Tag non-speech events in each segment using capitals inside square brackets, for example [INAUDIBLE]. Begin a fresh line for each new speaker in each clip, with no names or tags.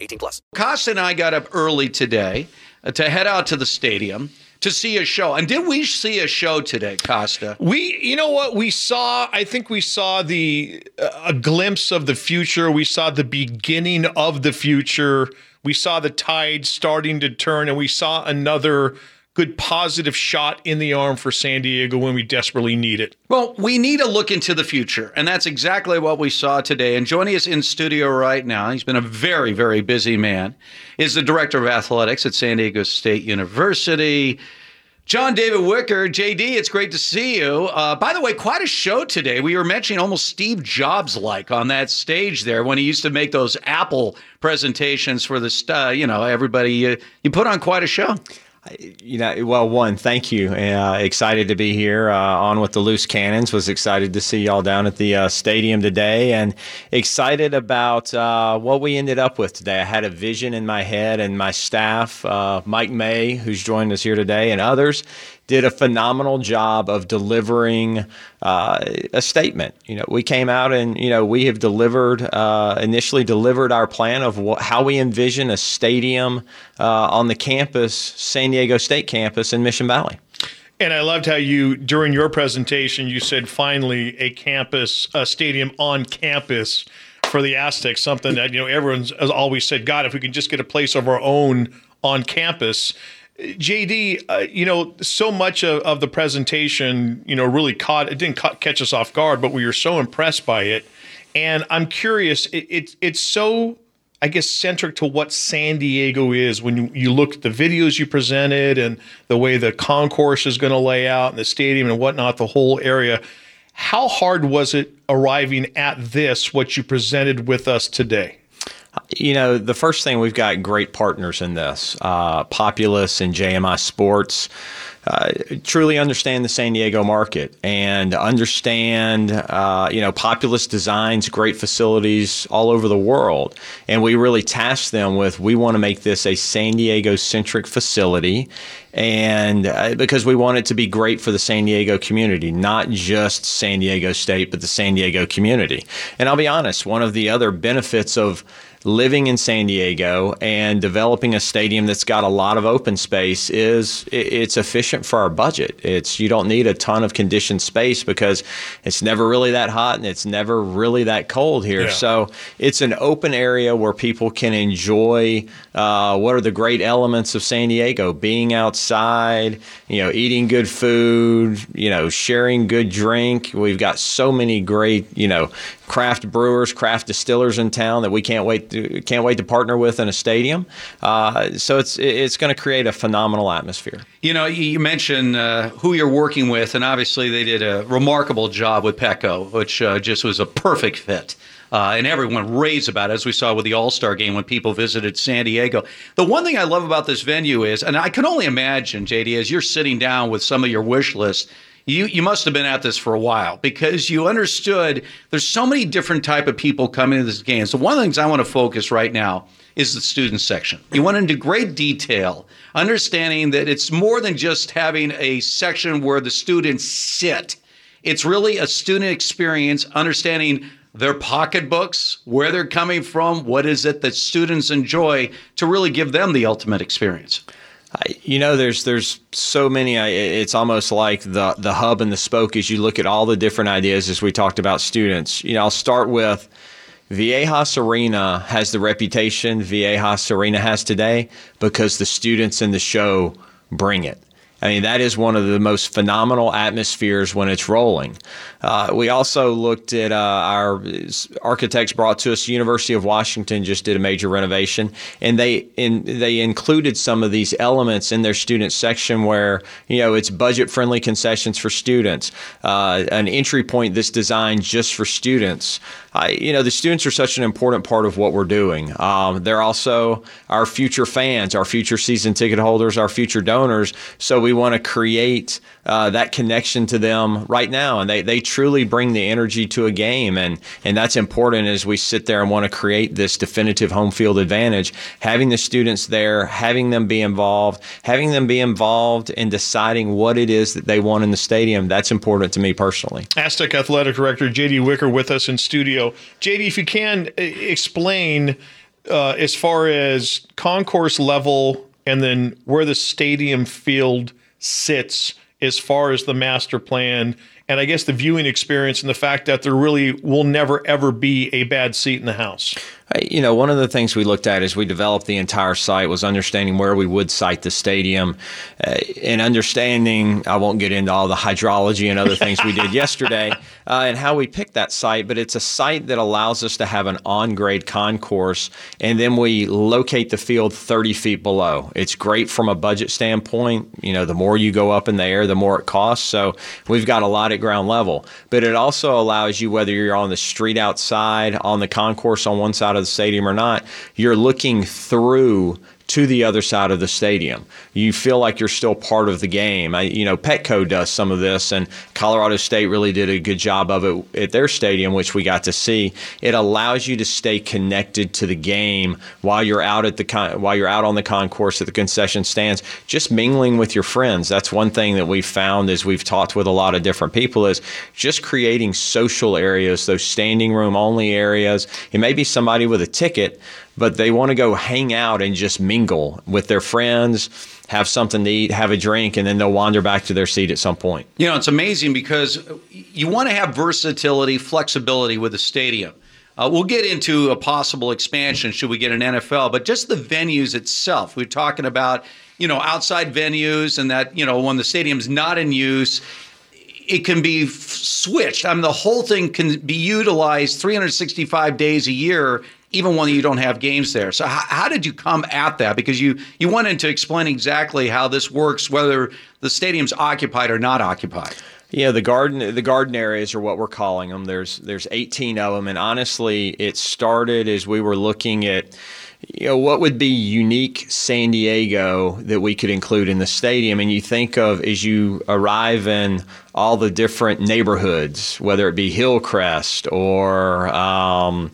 18 plus.
Costa and I got up early today uh, to head out to the stadium to see a show. And did we see a show today, Costa?
We, you know what, we saw. I think we saw the uh, a glimpse of the future. We saw the beginning of the future. We saw the tide starting to turn, and we saw another good positive shot in the arm for San Diego when we desperately need it.
Well, we need a look into the future, and that's exactly what we saw today. And joining us in studio right now, he's been a very, very busy man, is the director of athletics at San Diego State University. John David Wicker, JD, it's great to see you. Uh, by the way, quite a show today. We were mentioning almost Steve Jobs like on that stage there when he used to make those Apple presentations for the, uh, you know, everybody. Uh, you put on quite a show
you know, well, one, thank you. Uh, excited to be here uh, on with the Loose Cannons. Was excited to see y'all down at the uh, stadium today, and excited about uh, what we ended up with today. I had a vision in my head, and my staff, uh, Mike May, who's joined us here today, and others, did a phenomenal job of delivering uh, a statement. You know, we came out and you know we have delivered uh, initially delivered our plan of what, how we envision a stadium uh, on the campus, San Diego State campus in Mission Valley.
And I loved how you, during your presentation, you said finally a campus, a stadium on campus for the Aztecs, something that, you know, everyone's always said, God, if we can just get a place of our own on campus. JD, uh, you know, so much of, of, the presentation, you know, really caught, it didn't catch us off guard, but we were so impressed by it. And I'm curious, it, it, it's so, I guess, centric to what San Diego is when you, you look at the videos you presented and the way the concourse is going to lay out and the stadium and whatnot, the whole area. How hard was it arriving at this, what you presented with us today?
You know, the first thing we've got great partners in this uh, Populous and JMI Sports. Uh, truly understand the San Diego market and understand, uh, you know, Populous designs great facilities all over the world. And we really task them with we want to make this a San Diego centric facility. And uh, because we want it to be great for the San Diego community, not just San Diego State, but the San Diego community. And I'll be honest, one of the other benefits of living in San Diego and developing a stadium that's got a lot of open space is it's efficient for our budget. It's you don't need a ton of conditioned space because it's never really that hot and it's never really that cold here. Yeah. So it's an open area where people can enjoy uh, what are the great elements of San Diego: being outside, you know, eating good food, you know, sharing good drink. We've got so many great, you know, craft brewers, craft distillers in town that we can't wait to, can't wait to partner with in a stadium. Uh, so it's it's going to create a phenomenal atmosphere.
You know, you mentioned uh, who you're working with, and obviously they did a remarkable job with Petco, which uh, just was a perfect fit. Uh, and everyone raves about it, as we saw with the All Star game when people visited San Diego. The one thing I love about this venue is, and I can only imagine, JD, as you're sitting down with some of your wish lists, you you must have been at this for a while because you understood there's so many different type of people coming to this game. So one of the things I want to focus right now is the student section. You went into great detail, understanding that it's more than just having a section where the students sit. It's really a student experience, understanding their pocketbooks, where they're coming from, what is it that students enjoy to really give them the ultimate experience.
You know, there's there's so many. It's almost like the the hub and the spoke as you look at all the different ideas as we talked about students. You know, I'll start with Viejas Arena has the reputation Viejas Arena has today because the students in the show bring it. I mean, that is one of the most phenomenal atmospheres when it's rolling. Uh, we also looked at uh, our architects brought to us. University of Washington just did a major renovation, and they in, they included some of these elements in their student section where you know it's budget friendly concessions for students, uh, an entry point that's designed just for students. I, you know, the students are such an important part of what we're doing. Um, they're also our future fans, our future season ticket holders, our future donors. So we want to create uh, that connection to them right now, and they, they truly bring the energy to a game, and and that's important as we sit there and want to create this definitive home field advantage. Having the students there, having them be involved, having them be involved in deciding what it is that they want in the stadium. That's important to me personally.
Aztec Athletic Director JD Wicker with us in studio. JD, if you can explain uh, as far as concourse level and then where the stadium field sits as far as the master plan and I guess the viewing experience and the fact that there really will never ever be a bad seat in the house.
You know, one of the things we looked at as we developed the entire site was understanding where we would site the stadium uh, and understanding, I won't get into all the hydrology and other things we did [LAUGHS] yesterday uh, and how we picked that site, but it's a site that allows us to have an on grade concourse and then we locate the field 30 feet below. It's great from a budget standpoint. You know, the more you go up in the air, the more it costs. So we've got a lot at ground level, but it also allows you, whether you're on the street outside, on the concourse on one side of the stadium or not, you're looking through to the other side of the stadium. You feel like you're still part of the game. I, you know, Petco does some of this, and Colorado State really did a good job of it at their stadium, which we got to see. It allows you to stay connected to the game while you're out at the con- while you're out on the concourse at the concession stands, just mingling with your friends. That's one thing that we've found as we've talked with a lot of different people is just creating social areas, those standing room only areas. It may be somebody with a ticket but they want to go hang out and just mingle with their friends, have something to eat, have a drink, and then they'll wander back to their seat at some point.
You know, it's amazing because you want to have versatility, flexibility with the stadium. Uh, we'll get into a possible expansion should we get an NFL, but just the venues itself. We're talking about, you know, outside venues and that, you know, when the stadium's not in use, it can be f- switched. I mean, the whole thing can be utilized 365 days a year even when you don't have games there. So how, how, did you come at that? Because you you went into explain exactly how this works, whether the stadium's occupied or not occupied.
Yeah, the garden the garden areas are what we're calling them. There's there's 18 of them, and honestly, it started as we were looking at you know what would be unique San Diego that we could include in the stadium and you think of as you arrive in all the different neighborhoods whether it be Hillcrest or um,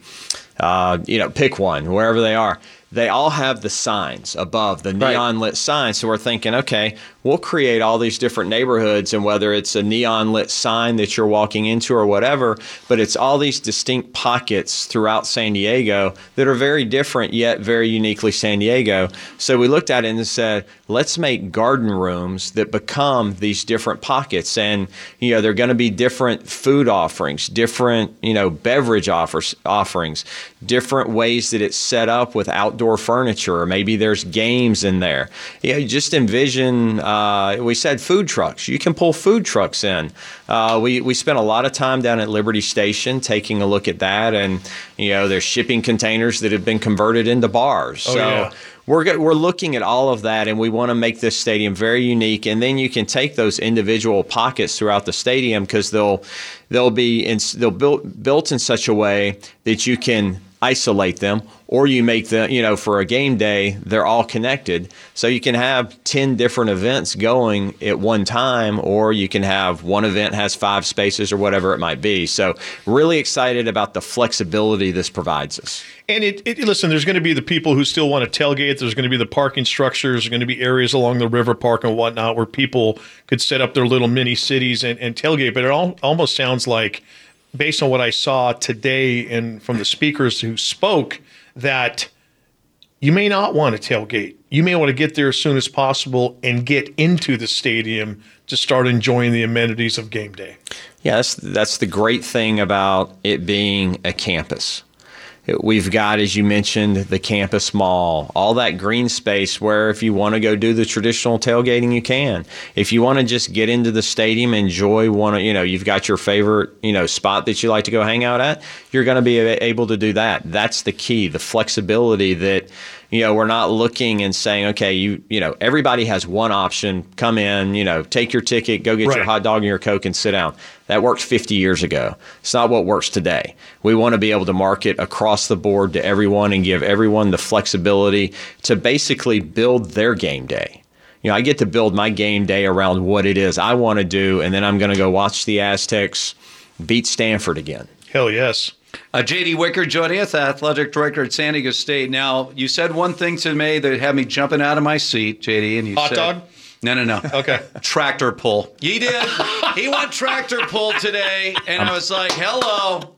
uh, you know, pick one, wherever they are. They all have the signs above, the neon lit signs. So we're thinking, okay, we'll create all these different neighborhoods and whether it's a neon lit sign that you're walking into or whatever but it's all these distinct pockets throughout san diego that are very different yet very uniquely san diego. So we looked at it and said let's make garden rooms that become these different pockets. And you know they're going to be different food offerings different you know beverage offers offerings different ways that it's set up with outdoor furniture or maybe there's games in there. You know just envision uh, uh, we said food trucks. You can pull food trucks in. Uh, we we spent a lot of time down at Liberty Station taking a look at that, and you know there's shipping containers that have been converted into bars.
Oh,
so.
Yeah.
We're, we're looking at all of that, and we want to make this stadium very unique. And then you can take those individual pockets throughout the stadium because they'll they'll be in, they'll built built in such a way that you can isolate them or you make them, you know, for a game day, they're all connected. So you can have 10 different events going at one time, or you can have one event has five spaces or whatever it might be. So really excited about the flexibility this provides us.
And it, it listen, there's going to be the people who still want to tailgate. There's going to be the parking structures. There's going to be areas along the river park and whatnot where people could set up their little mini cities and, and tailgate. But it all, almost sounds like, based on what I saw today and from the speakers who spoke, that you may not want to tailgate. You may want to get there as soon as possible and get into the stadium to start enjoying the amenities of game day.
Yeah, that's, that's the great thing about it being a campus. We've got, as you mentioned, the campus mall, all that green space where if you want to go do the traditional tailgating, you can. If you want to just get into the stadium, enjoy one, you know, you've got your favorite, you know, spot that you like to go hang out at, you're going to be able to do that. That's the key, the flexibility that, you know, we're not looking and saying, okay, you, you know, everybody has one option. Come in, you know, take your ticket, go get
Right.
your hot dog and your Coke and sit down. That worked 50 years ago. It's not what works today. We want to be able to market across the board to everyone and give everyone the flexibility to basically build their game day. You know, I get to build my game day around what it is I want to do, and then I'm going to go watch the Aztecs beat Stanford again.
Hell yes.
Uh, JD Wicker joining us, athletic director at San Diego State. Now, you said one thing to me that had me jumping out of my seat, JD, and you
Hot
said,
dog?
No, no, no.
Okay.
Tractor pull. He did. he went tractor pull today, and I was like, "Hello."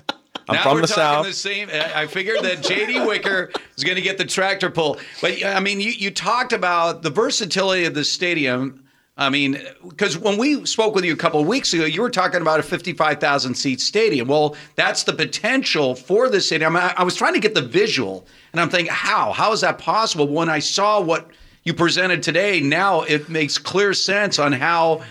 I'm
now
from
we're
the
talking
South.
the same. I I figured that JD Wicker is going to get the tractor pull, but I mean, you, you talked about the versatility of the stadium. I mean, because when we spoke with you a couple of weeks ago, you were talking about a 55,000 seat stadium. Well, that's the potential for the stadium. I, I was trying to get the visual, and I'm thinking, how? How is that possible? When I saw what you presented today, now it makes clear sense on how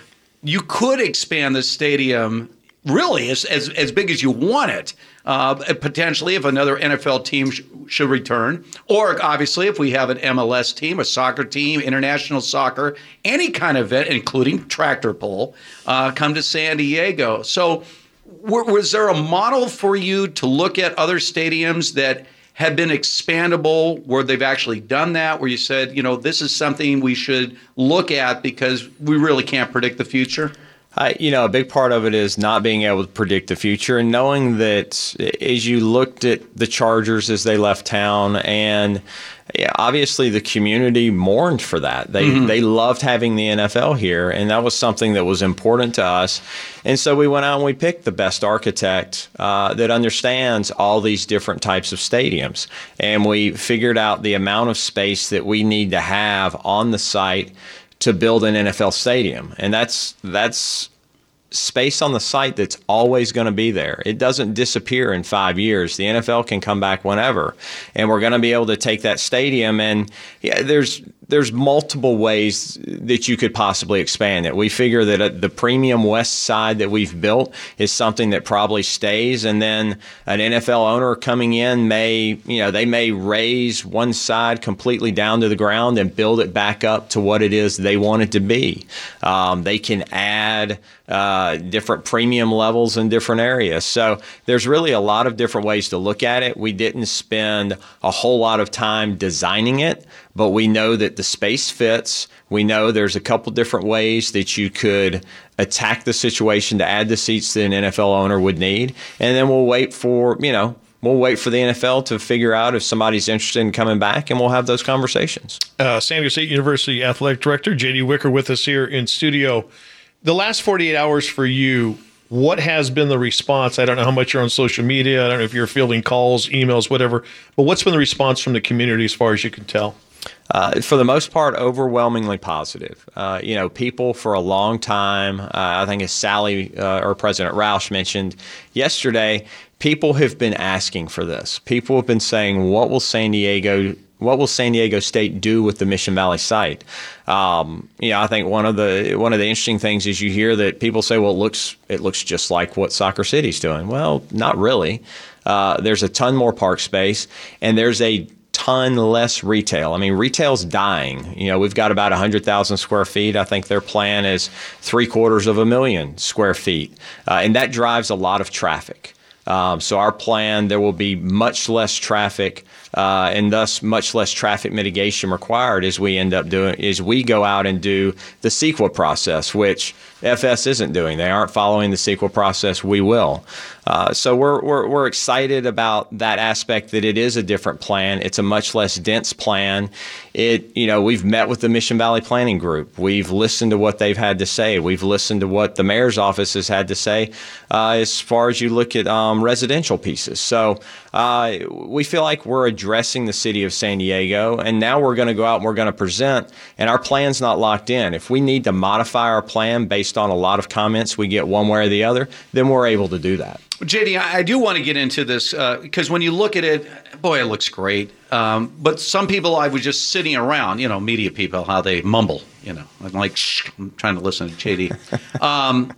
you could expand the stadium really as, as, as big as you want it, uh, potentially if another NFL team sh- should return, or obviously if we have an MLS team, a soccer team, international soccer, any kind of event, including tractor pull, uh, come to San Diego. So, w- was there a model for you to look at other stadiums that have been expandable where they've actually done that where you said you know this is something we should look at because we really can't predict the future
I, you know, a big part of it is not being able to predict the future and knowing that as you looked at the Chargers as they left town, and yeah, obviously the community mourned for that. They they loved having the NFL here, and that was something that was important to us. And so we went out and we picked the best architect uh, that understands all these different types of stadiums, and we figured out the amount of space that we need to have on the site to build an NFL stadium, and that's that's space on the site that's always going to be there. It doesn't disappear in five years. The NFL can come back whenever, and we're going to be able to take that stadium and yeah, there's there's multiple ways that you could possibly expand it. We figure that uh, the premium west side that we've built is something that probably stays, and then an NFL owner coming in may you know they may raise one side completely down to the ground and build it back up to what it is they want it to be. Um, they can add uh, different premium levels in different areas. So there's really a lot of different ways to look at it. We didn't spend a whole lot of time designing it, but we know that the space fits. We know there's a couple different ways that you could attack the situation to add the seats that an NFL owner would need. And then we'll wait for, you know, we'll wait for the NFL to figure out if somebody's interested in coming back and we'll have those conversations.
uh, San Diego State University athletic director JD Wicker with us here in studio. The last 48 hours for you, what has been the response? I don't know how much you're on social media. I don't know if you're fielding calls, emails, whatever. But what's been the response from the community as far as you can tell?
Uh, for the most part, overwhelmingly positive. Uh, you know, people for a long time, uh, I think as Sally uh, or President Roush mentioned yesterday, people have been asking for this. People have been saying, what will San Diego what will San Diego State do with the Mission Valley site? Um, you know, I think one of the one of the interesting things is you hear that people say, "Well, it looks it looks just like what Soccer City's doing." Well, not really. Uh, there's a ton more park space, and there's a ton less retail. I mean, retail's dying. You know, we've got about 100,000 square feet. I think their plan is three quarters of a million square feet, uh, and that drives a lot of traffic. Um, so our plan, there will be much less traffic, uh, and thus much less traffic mitigation required as we end up doing, as we go out and do the CEQA process, which FS isn't doing. They aren't following the CEQA process. We will. Uh, so we're, we're, we're excited about that aspect that it is a different plan. It's a much less dense plan. It, you know, we've met with the Mission Valley Planning Group. We've listened to what they've had to say. We've listened to what the mayor's office has had to say uh, as far as you look at um, residential pieces. So uh, we feel like we're addressing the city of San Diego, and now we're going to go out and we're going to present, and our plan's not locked in. If we need to modify our plan based on a lot of comments we get one way or the other, then we're able to do that.
JD, I do want to get into this because when you look at it, boy, it looks great. Um, but some people, I was just sitting around, you know, media people, how they mumble, you know. I'm like, Shh, I'm trying to listen to JD. [LAUGHS] Um,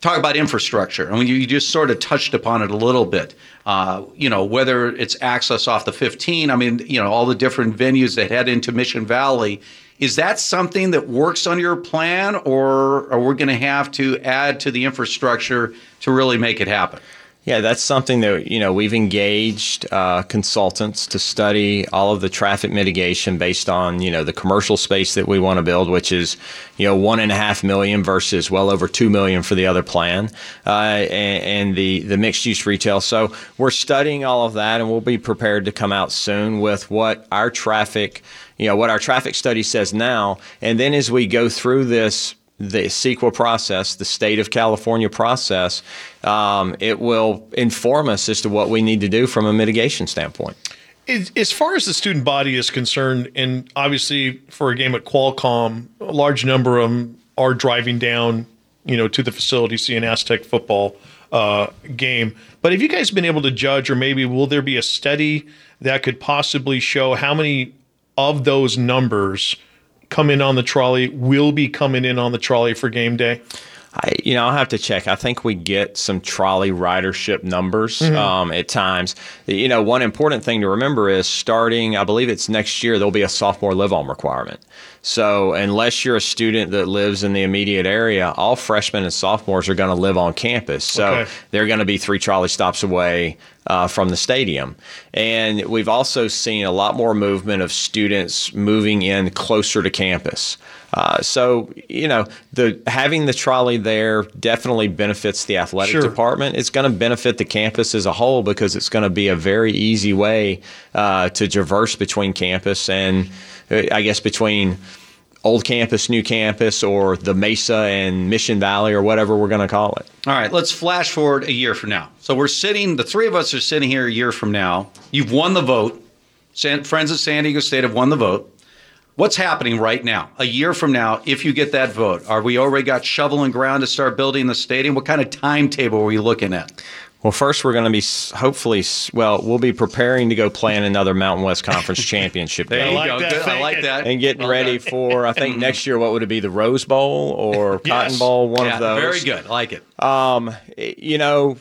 talk about infrastructure. I mean, you, just sort of touched upon it a little bit. Uh, you know, whether it's access off the 15, I mean, you know, all the different venues that head into Mission Valley. Is that something that works on your plan, or are we going to have to add to the infrastructure to really make it happen?
Yeah, that's something that you know we've engaged uh, consultants to study all of the traffic mitigation based on you know the commercial space that we want to build, which is you know one and a half million versus well over two million for the other plan, uh, and, and the the mixed use retail. So we're studying all of that, and we'll be prepared to come out soon with what our traffic you know what our traffic study says now, and then as we go through this the CEQA process, the state of California process, um, it will inform us as to what we need to do from a mitigation standpoint.
As far as the student body is concerned, and obviously for a game at Qualcomm, a large number of them are driving down, you know, to the facility to see an Aztec football uh, game. But have you guys been able to judge, or maybe will there be a study that could possibly show how many of those numbers come in on the trolley will be coming in on the trolley for game day?
I, you know, I'll have to check. I think we get some trolley ridership numbers mm-hmm. um, at times. You know, one important thing to remember is starting, I believe it's next year, there'll be a sophomore live on requirement. So, unless you're a student that lives in the immediate area, all freshmen and sophomores are going to live on campus. So, okay. they're going to be three trolley stops away uh, from the stadium. And we've also seen a lot more movement of students moving in closer to campus. Uh, so you know, the having the trolley there definitely benefits the athletic sure. department. It's going to benefit the campus as a whole because it's going to be a very easy way uh, to traverse between campus and uh, I guess between old campus, new campus, or the Mesa and Mission Valley, or whatever we're going to call it.
All right, let's flash forward a year from now. So we're sitting, the three of us are sitting here a year from now. You've won the vote. San, Friends of San Diego State have won the vote. What's happening right now? A year from now, if you get that vote, are we already got shovel and ground to start building the stadium? What kind of timetable are we looking at?
Well, first we're going to be hopefully well, we'll be preparing to go play in another Mountain West Conference [LAUGHS] championship
there
game.
You go. That, I like that.
And getting well ready done. for I think [CLEARS THROAT] next year what would it be the Rose Bowl or yes. Cotton Bowl, one
yeah,
of those.
Very good. I like it.
Um, you know,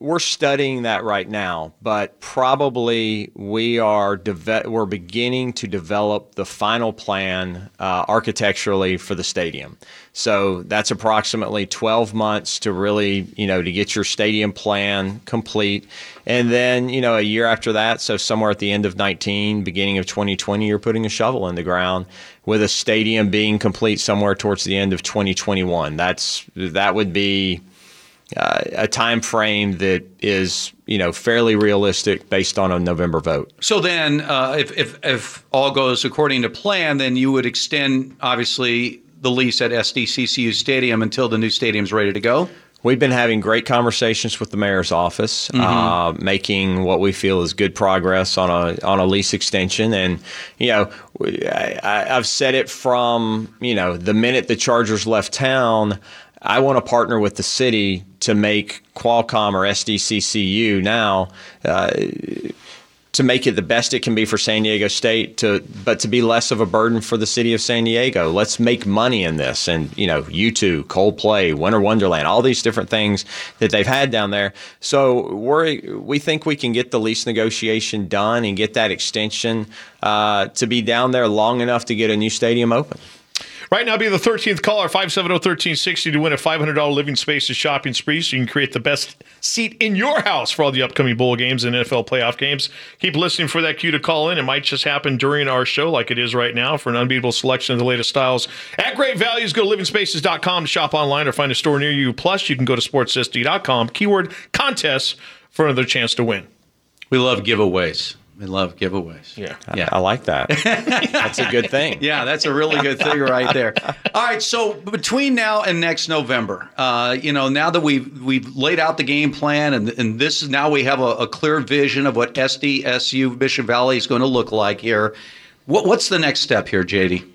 we're studying that right now, but probably we are deve- we're beginning to develop the final plan uh, architecturally for the stadium. So that's approximately 12 months to really, you know, to get your stadium plan complete. And then, you know, a year after that, so somewhere at the end of 19, beginning of 2020, you're putting a shovel in the ground with a stadium being complete somewhere towards the end of 2021. That's that would be uh, a time frame that is you know fairly realistic based on a November vote.
So then, uh, if, if if all goes according to plan, then you would extend obviously the lease at SDCCU Stadium until the new stadium's ready to go.
We've been having great conversations with the mayor's office, mm-hmm. uh, making what we feel is good progress on a on a lease extension. And you know, I, have said it from you know the minute the Chargers left town. I want to partner with the city to make Qualcomm or SDCCU now uh, to make it the best it can be for San Diego State to but to be less of a burden for the city of San Diego. Let's make money in this and you know, U2, Coldplay, Winter Wonderland, all these different things that they've had down there. So we we think we can get the lease negotiation done and get that extension uh, to be down there long enough to get a new stadium open.
Right now, be the 13th caller, 570-1360 to win a $500 living spaces shopping spree so you can create the best seat in your house for all the upcoming bowl games and NFL playoff games. Keep listening for that cue to call in. It might just happen during our show like it is right now for an unbeatable selection of the latest styles. At great values, go to livingspaces.com to shop online or find a store near you. Plus, you can go to sportsSD.com, keyword contests for another chance to win.
We love giveaways. We love giveaways.
Yeah. Yeah. I, I like that. [LAUGHS] that's a good thing.
Yeah, that's a really good thing right there. All right. So between now and next November, uh, you know, now that we've we've laid out the game plan and and this now we have a, a clear vision of what SDSU Mission Valley is going to look like here. What, what's the next step here, JD?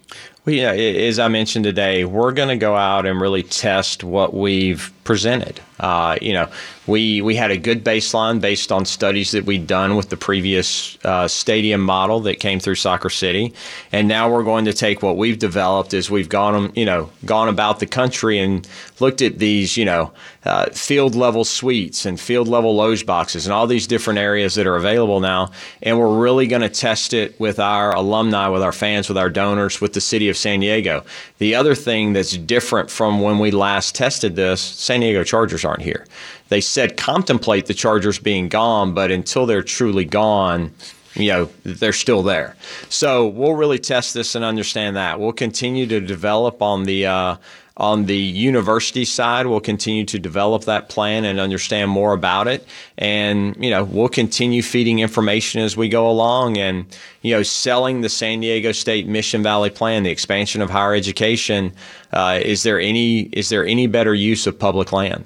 Well, yeah, as I mentioned today, we're going to go out and really test what we've presented. Uh, you know, we we had a good baseline based on studies that we'd done with the previous uh, stadium model that came through Soccer City, and now we're going to take what we've developed as we've gone you know gone about the country and looked at these you know uh, field level suites and field level loge boxes and all these different areas that are available now, and we're really going to test it with our alumni, with our fans, with our donors, with the city of San Diego. The other thing that's different from when we last tested this, San Diego Chargers aren't here. They said contemplate the Chargers being gone, but until they're truly gone, you know, they're still there. So we'll really test this and understand that. We'll continue to develop on the uh, on the university side, we'll continue to develop that plan and understand more about it. And, you know, we'll continue feeding information as we go along and, you know, selling the San Diego State Mission Valley plan, the expansion of higher education. Uh, is there any is there any better use of public land?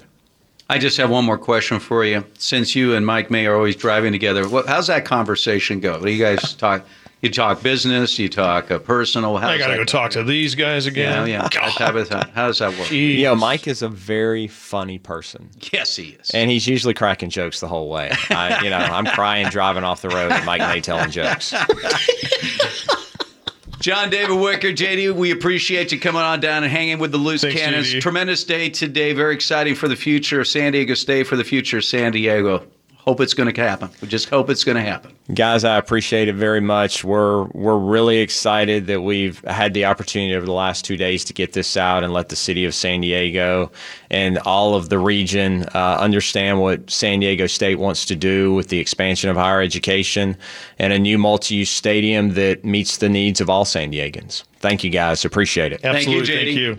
I just have one more question for you. Since you and Mike May are always driving together, what, how's that conversation go? Do you guys talk? You talk business, you talk uh, personal. How's
I got to
that
go talk to these guys
Yeah,
again.
yeah. That type of thing. How does that work?
Jeez.
You know, Mike is a very funny person.
Yes, he is.
And he's usually cracking jokes the whole way. I, you know, I'm crying driving off the road, and Mike May telling jokes. [LAUGHS]
John David Wicker, JD, we appreciate you coming on down and hanging with the loose
Thanks,
cannons.
JD.
Tremendous day today. Very exciting for the future of San Diego State, for the future of San Diego. Hope it's going to happen. We just hope it's going to happen.
Guys, I appreciate it very much. We're we're really excited that we've had the opportunity over the last two days to get this out and let the city of San Diego and all of the region uh, understand what San Diego State wants to do with the expansion of higher education and a new multi-use stadium that meets the needs of all San Diegans. Thank you, guys. Appreciate it.
Thank you,
Absolutely.
JD.
Thank you.